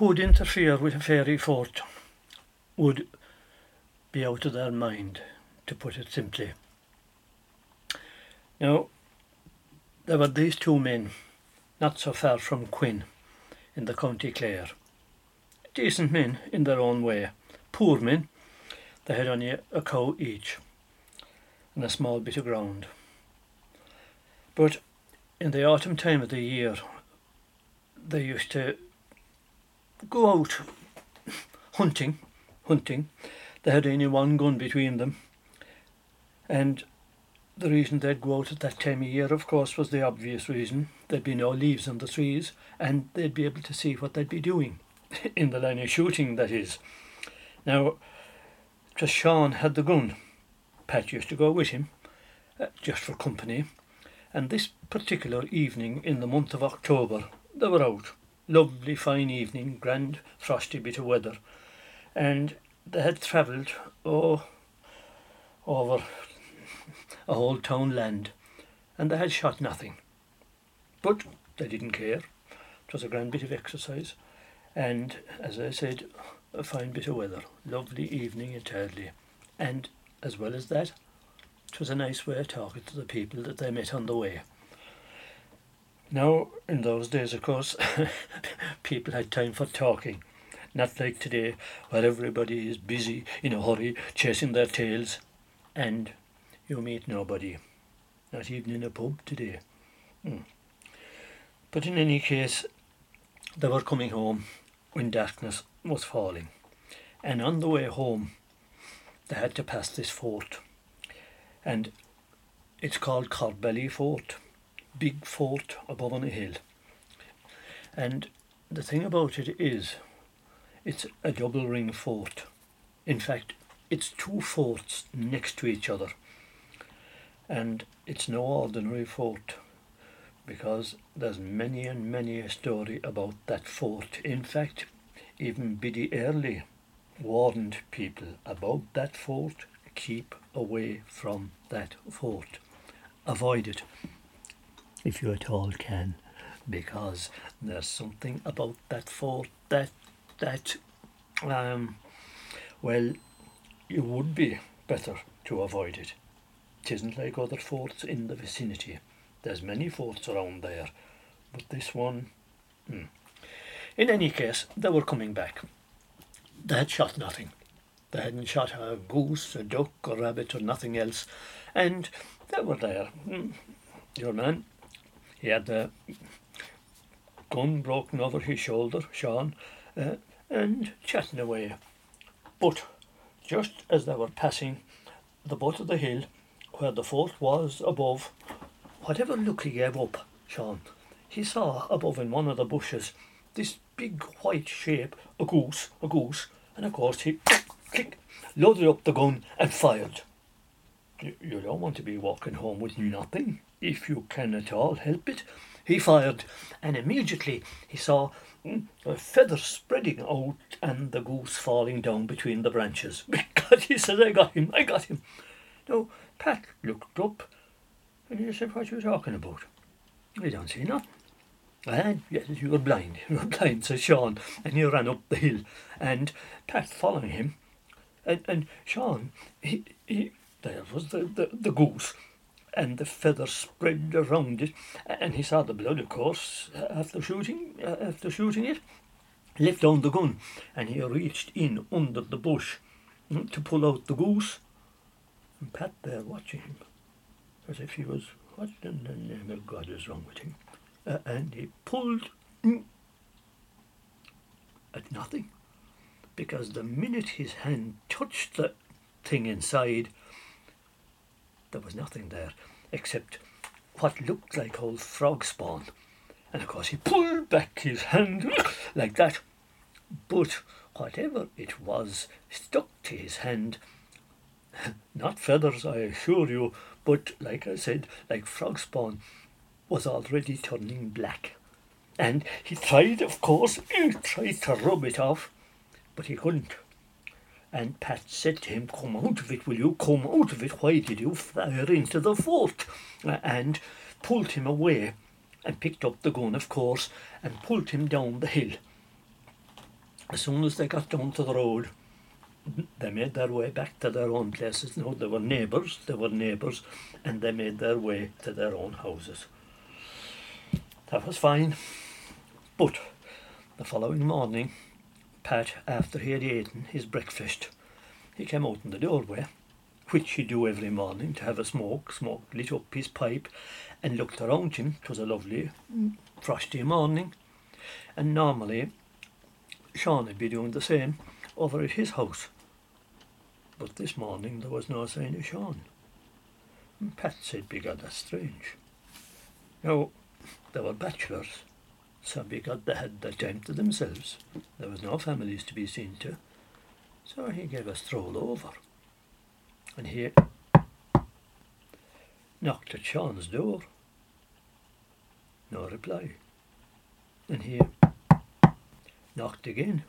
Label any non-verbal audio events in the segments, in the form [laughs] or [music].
who would interfere with a fairy fort would be out of their mind, to put it simply. Now, there were these two men, not so far from Quin, in the County Clare. Decent men in their own way, poor men. They had only a cow each and a small bit of ground. But in the autumn time of the year, they used to go out hunting, hunting. They had only one gun between them, and the reason they'd go out at that time of year, of course, was the obvious reason. There'd be no leaves on the trees, and they'd be able to see what they'd be doing [laughs] in the line of shooting. That is. Now, just Sean had the gun. Pat used to go with him, uh, just for company. And this particular evening in the month of October, they were out lovely fine evening, grand frosty bit of weather, and they had travelled oh over a whole town land, and they had shot nothing. But they didn't care. It was a grand bit of exercise, and as I said, a fine bit of weather, lovely evening entirely, and as well as that, it was a nice way of talking to the people that they met on the way. Now, in those days, of course, [laughs] people had time for talking. Not like today, where everybody is busy, in a hurry, chasing their tails, and you meet nobody. Not even in a pub today. Hmm. But in any case, they were coming home when darkness was falling. And on the way home, they had to pass this fort. And it's called Corbally Fort big fort above on a hill. And the thing about it is, it's a double ring fort. In fact, it's two forts next to each other. And it's no ordinary fort because there's many and many a story about that fort. In fact, even Biddy Early warned people about that fort. Keep away from that fort. Avoid it if you at all can, because there's something about that fort that that um well it would be better to avoid it. It isn't like other forts in the vicinity. There's many forts around there, but this one. Hmm. In any case, they were coming back. They had shot nothing. They hadn't shot a goose, a duck, a rabbit, or nothing else. And they were there. Mm, your man, he had the gun broken over his shoulder, Sean, uh, and chatting away. But just as they were passing the butt of the hill, where the fort was above, whatever look he gave up, Sean, he saw above in one of the bushes this big white shape, a goose, a goose, and of course he click, loaded up the gun and fired. You, you don't want to be walking home with nothing, if you can at all help it. He fired, and immediately he saw mm, a feather spreading out and the goose falling down between the branches. [laughs] Because he said, I got him, I got him. Now, Pat looked up and he said, What are you talking about? I don't see nothing. And yes, you were blind, [laughs] you were blind, said Sean, and he ran up the hill, and Pat following him, and, and Sean, he, he, there was the, the, the goose, and the feather spread around it, and he saw the blood, of course, after shooting, after shooting it, left down the gun, and he reached in under the bush mm, to pull out the goose, and Pat there watching him, as if he was, what in the name of God is wrong with him? uh, and he pulled mm, at nothing. Because the minute his hand touched the thing inside, there was nothing there except what looked like old frog spawn. And of course, he pulled back his hand like that. But whatever it was stuck to his hand. Not feathers, I assure you, but like I said, like frog spawn was already turning black. And he tried, of course, he tried to rub it off, but he couldn't. And Pat said to him, Come out of it, will you? Come out of it. Why did you fire into the fort? Uh, and pulled him away and picked up the gun, of course, and pulled him down the hill. As soon as they got down to the road, they made their way back to their own places. No, they were neighbours, they were neighbours, and they made their way to their own houses. That was fine. But the following morning, Pat, after he had eaten his breakfast, he came out in the doorway, which he do every morning to have a smoke, smoke lit up his pipe, and looked around him. It was a lovely, frosty morning, and normally Sean would be doing the same over at his house. But this morning there was no sign of Sean. And Pat said, "Begad, that's strange." Now, they were bachelors, so they had the time to themselves, there was no families to be seen to. So he gave a stroll over, and he knocked at Sean's door. No reply. And he knocked again.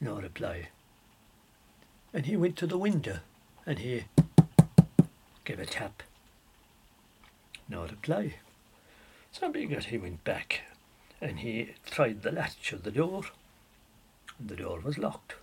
No reply. And he went to the window and he gave a tap. No reply. So because he went back and he tried the latch of the door. The door was locked,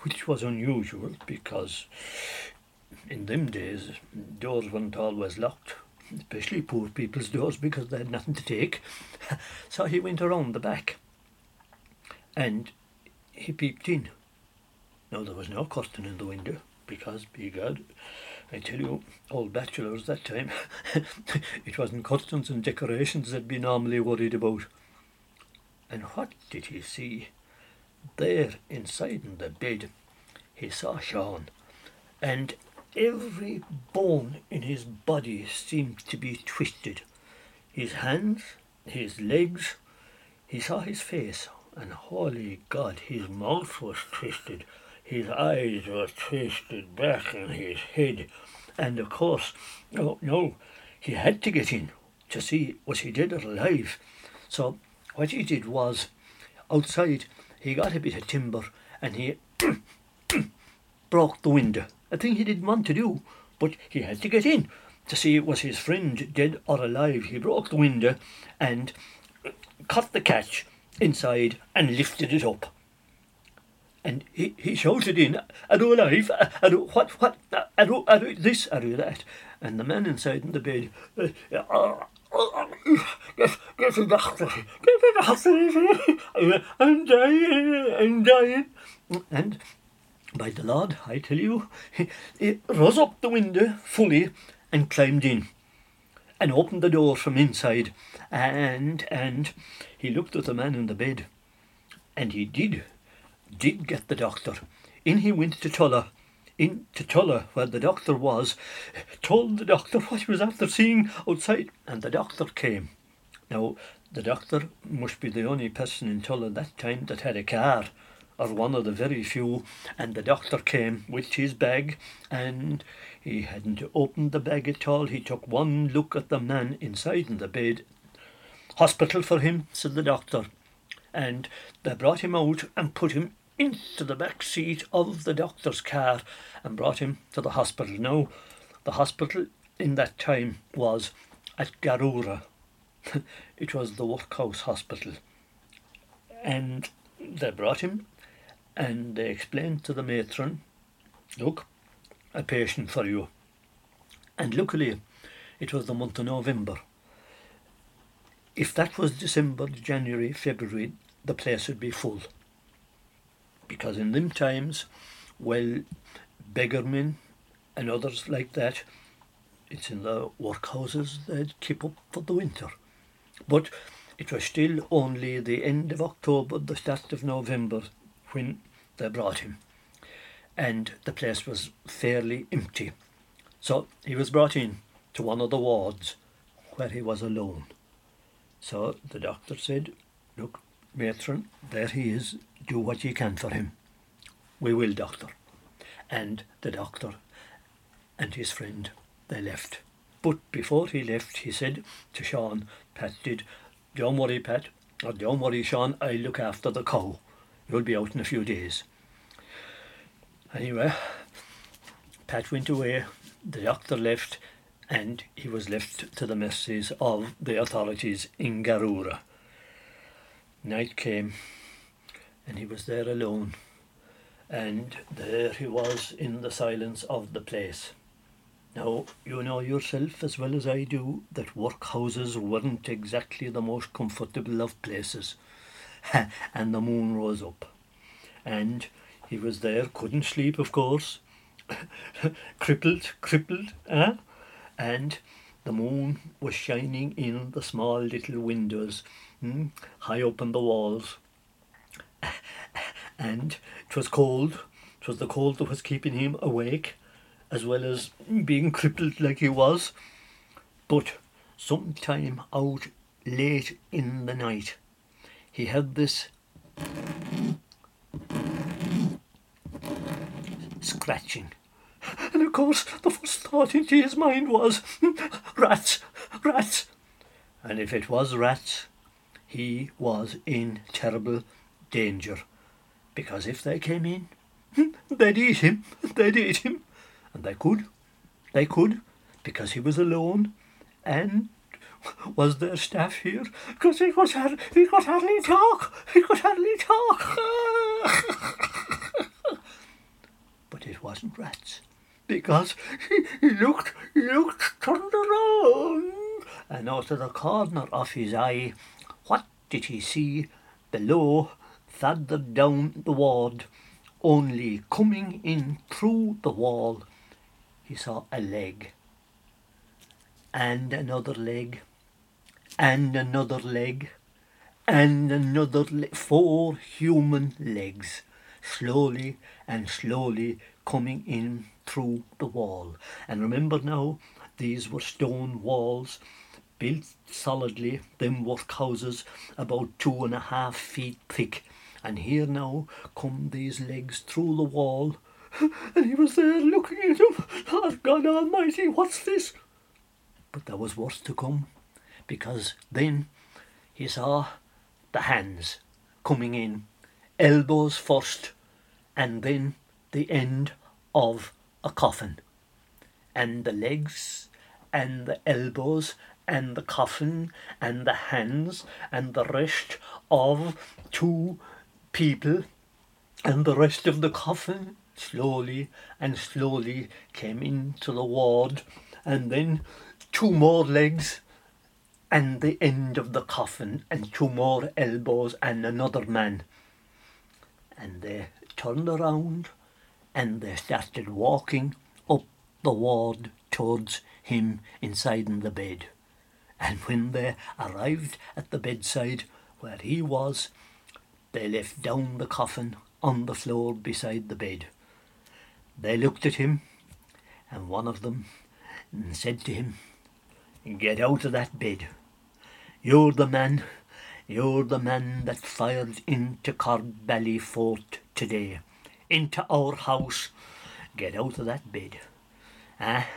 which was unusual because in them days doors weren't always locked, especially poor people's doors because they had nothing to take. [laughs] so he went around the back and he peeped in. Now there was no curtain in the window because, be God, I tell you, old bachelors that time, [laughs] it wasn't curtains and decorations they'd be normally worried about. And what did he see? There, inside in the bed, he saw Sean, and every bone in his body seemed to be twisted. His hands, his legs, he saw his face, and holy God, his mouth was twisted his eyes were twisted back in his head, and of course, no, no, he had to get in to see was he dead or alive. So what he did was, outside, he got a bit of timber and he [coughs] broke the window. A thing he didn't want to do, but he had to get in to see was his friend dead or alive. He broke the window and cut the catch inside and lifted it up and he, he shouted in, "Are you alive? You, what, what, are you this, you that? And the man inside in the bed, get, get a doctor, get a doctor, I'm dying, I'm dying. And By the Lord, I tell you, he, he rose up the window fully and climbed in and opened the door from inside and and he looked at the man in the bed and he did did get the doctor. In he went to Tulla in to Tulla, where the doctor was, told the doctor what he was after seeing outside, and the doctor came. Now, the doctor must be the only person in Tulla that time that had a car, or one of the very few, and the doctor came with his bag, and he hadn't opened the bag at all. He took one look at the man inside in the bed. Hospital for him, said the doctor. And they brought him out and put him into the back seat of the doctor's car and brought him to the hospital. Now, the hospital in that time was at Garura. [laughs] it was the workhouse hospital. And they brought him and they explained to the matron, look, a patient for you. And luckily, it was the month of November. If that was December, January, February, the place would be full because in them times, well, beggarmen and others like that, it's in the workhouses they'd keep up for the winter. But it was still only the end of October, the start of November, when they brought him. And the place was fairly empty. So he was brought in to one of the wards where he was alone. So the doctor said, Look, matron, there he is, do what you can for him. We will, doctor. And the doctor and his friend, they left. But before he left, he said to Sean, Pat did, don't worry, Pat, or don't worry, Sean, I'll look after the cow. You'll be out in a few days. Anyway, Pat went away, the doctor left, and he was left to the mercies of the authorities in Garura. Night came, and he was there alone. And there he was in the silence of the place. Now, you know yourself as well as I do that workhouses weren't exactly the most comfortable of places. [laughs] and the moon rose up. And he was there, couldn't sleep, of course. [laughs] crippled, crippled, eh? And the moon was shining in the small little windows, hmm, high up on the walls and it was cold. It the cold that was keeping him awake, as well as being crippled like he was. But sometime out late in the night, he had this scratching. And of course, the first thought into his mind was rats, rats. And if it was rats, he was in terrible danger because if they came in, [laughs] they'd eat him, [laughs] they'd eat him. And they could, they could, because he was alone, and [laughs] was their staff here, because he could, he could hardly talk, he could hardly talk. but it wasn't rats, because he, he looked, he looked, turned around, and out of the corner of his eye, what did he see below thundered down the ward, only coming in through the wall, he saw a leg, and another leg, and another leg, and another four human legs, slowly and slowly coming in through the wall. And remember now, these were stone walls built solidly, them workhouses about two and a half feet thick, and here now come these legs through the wall, [laughs] and he was there looking at him. Oh, God Almighty, what's this? But there was worse to come, because then he saw the hands coming in, elbows first, and then the end of a coffin, and the legs and the elbows and the coffin and the hands and the rest of two people and the rest of the coffin slowly and slowly came into the ward and then two more legs and the end of the coffin and two more elbows and another man and they turned around and they started walking up the ward towards him inside in the bed. And when they arrived at the bedside where he was, they left down the coffin on the floor beside the bed. They looked at him, and one of them said to him, Get out of that bed. You're the man, you're the man that fired into Corbally Fort today, into our house. Get out of that bed. Ah,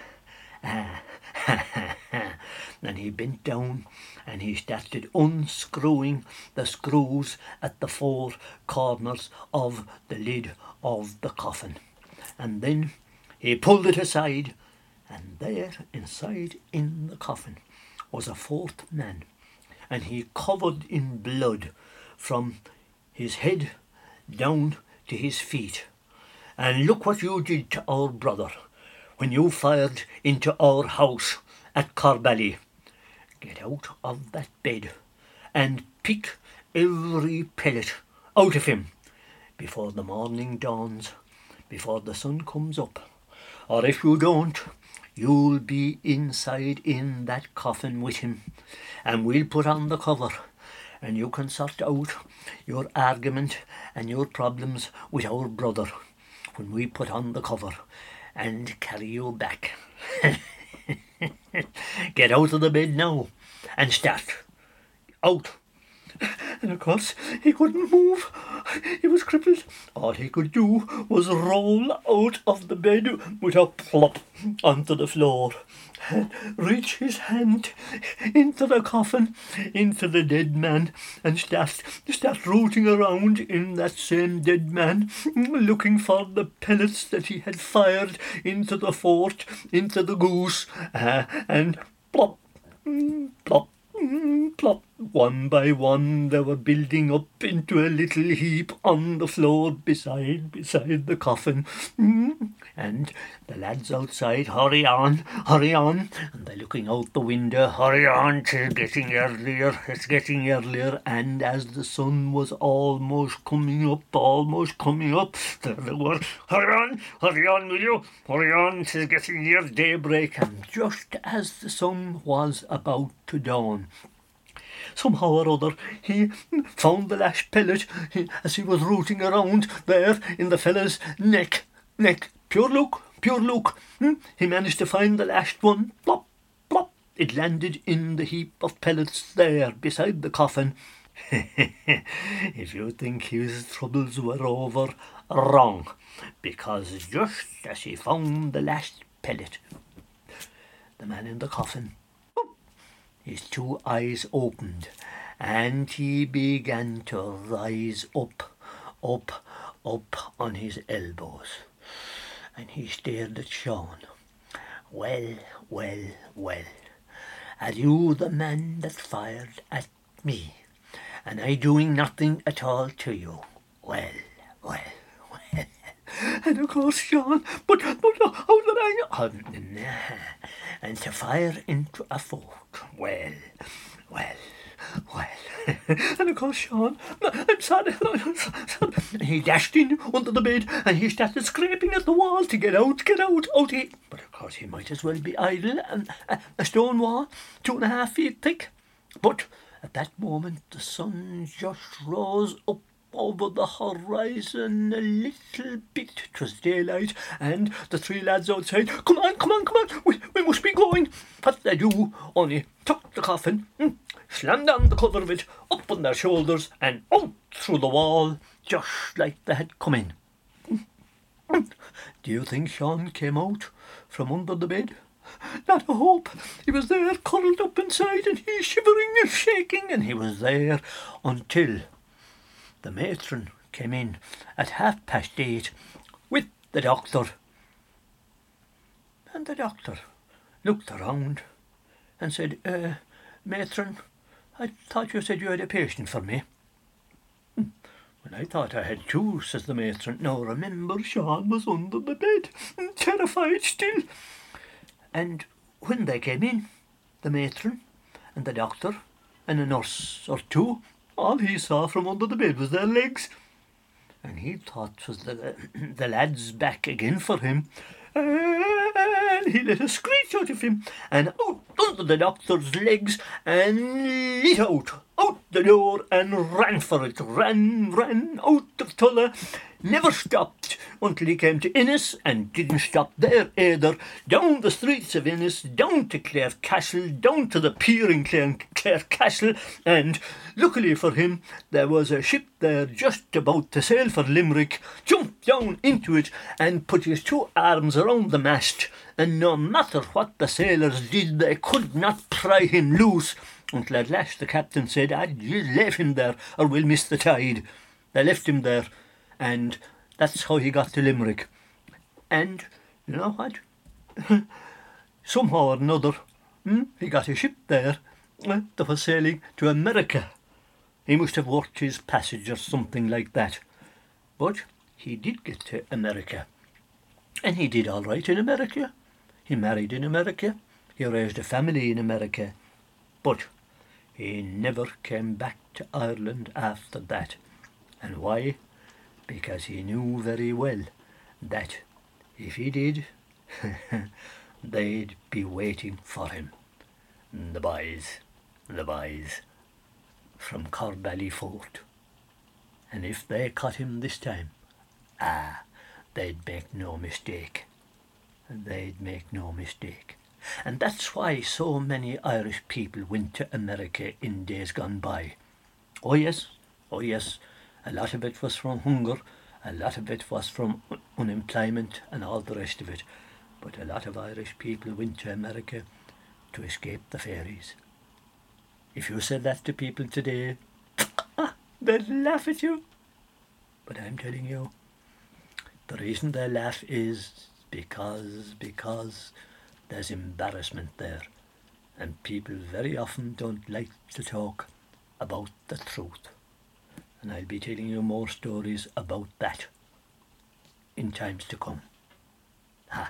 ah, ha, ha, ha. And he bent down and he started unscrewing the screws at the four corners of the lid of the coffin. And then he pulled it aside, and there inside in the coffin was a fourth man, and he covered in blood from his head down to his feet. And look what you did to our brother when you fired into our house at Corbally. Get out of that bed and pick every pellet out of him before the morning dawns, before the sun comes up. Or if you don't, you'll be inside in that coffin with him, and we'll put on the cover, and you can sort out your argument and your problems with our brother when we put on the cover and carry you back. [laughs] Get out of the bed now and start. Out. And of course, he couldn't move. He was crippled. All he could do was roll out of the bed with a plop onto the floor and reach his hand into the coffin, into the dead man, and start, start rooting around in that same dead man, looking for the pellets that he had fired into the fort, into the goose, uh, and plop, plop. One by one they were building up into a little heap on the floor beside beside the coffin. Mm. And the lads outside, hurry on, hurry on, and they're looking out the window, hurry on, it's getting earlier, it's getting earlier, and as the sun was almost coming up, almost coming up, there they were, hurry on, hurry on, will you, hurry on, it's getting near daybreak, and just as the sun was about to dawn, somehow or other he found the last pellet as he was rooting around there in the fellow's neck. Neck. Pure luck, pure luck. Hmm? He managed to find the last one. Plop, plop. It landed in the heap of pellets there beside the coffin. [laughs] if you think his troubles were over, wrong. Because just as he found the last pellet, the man in the coffin his two eyes opened, and he began to rise up, up, up on his elbows. And he stared at Sean. Well, well, well, are you the man that fired at me, and I doing nothing at all to you? Well, well, well. [laughs] And of course, Sean, but, but how did I know? Oh, nah. And to fire into a fort well, well, well. [laughs] and of course, Sean, I'm sorry, [laughs] he dashed in under the bed and he started scraping at the wall to get out, get out, out here. But of course, he might as well be idle and a, a stone wall, two and a half feet thick. But at that moment, the sun just rose up over the horizon a little bit. It was daylight, and the three lads outside, come on, come on, come on, we, we must be going. What they do, only took the coffin, hmm, slammed down the cover of it, up on their shoulders, and out through the wall, just like they had come in. Do you think Sean came out from under the bed? Not a hope. He was there, curled up inside, and he shivering and shaking, and he was there until the matron came in at half past eight with the doctor. And the doctor looked around and said, uh, Matron, I thought you said you had a patient for me. Hmm. Well, I thought I had two, says the matron. Now remember, Sean was under the bed, terrified still. And when they came in, the matron and the doctor and a nurse or two all he saw from under the bed was their legs. and he thought was the, the lad's back again for him. And he let a screech out of him, and out under the doctor's legs, and lit out, out the door, and ran for it, ran, ran out of Tulla, never stopped until he came to Ennis, and didn't stop there either. Down the streets of Ennis, down to Clare Castle, down to the pier in Clare, Clare Castle, and luckily for him, there was a ship there just about to sail for Limerick, jumped down into it, and put his two arms around the mast, and no matter what the sailors did, they could not pry him loose. Until at last the captain said, just leave him there, or we'll miss the tide. They left him there, and that's how he got to Limerick. And you know what? [laughs] Somehow or another, hmm, he got a ship there uh, that was sailing to America. He must have worked his passage or something like that. But he did get to America. And he did all right in America. He married in America. He raised a family in America. But he never came back to Ireland after that. And why? Because he knew very well that if he did, [laughs] they'd be waiting for him. The boys, the boys from Corbally Fort. And if they caught him this time, ah, they'd make no mistake. They'd make no mistake. And that's why so many Irish people went to America in days gone by. Oh, yes, oh, yes, a lot of it was from hunger, a lot of it was from unemployment and all the rest of it. But a lot of Irish people went to America to escape the fairies. If you said that to people today, [coughs] ah, they'd laugh at you. But I'm telling you, the reason they laugh is because, because there's embarrassment there. And people very often don't like to talk about the truth. And I'll be telling you more stories about that in times to come. Ha.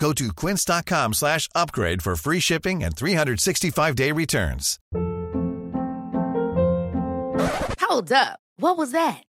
Go to quince.com slash upgrade for free shipping and 365-day returns. Hold up. What was that?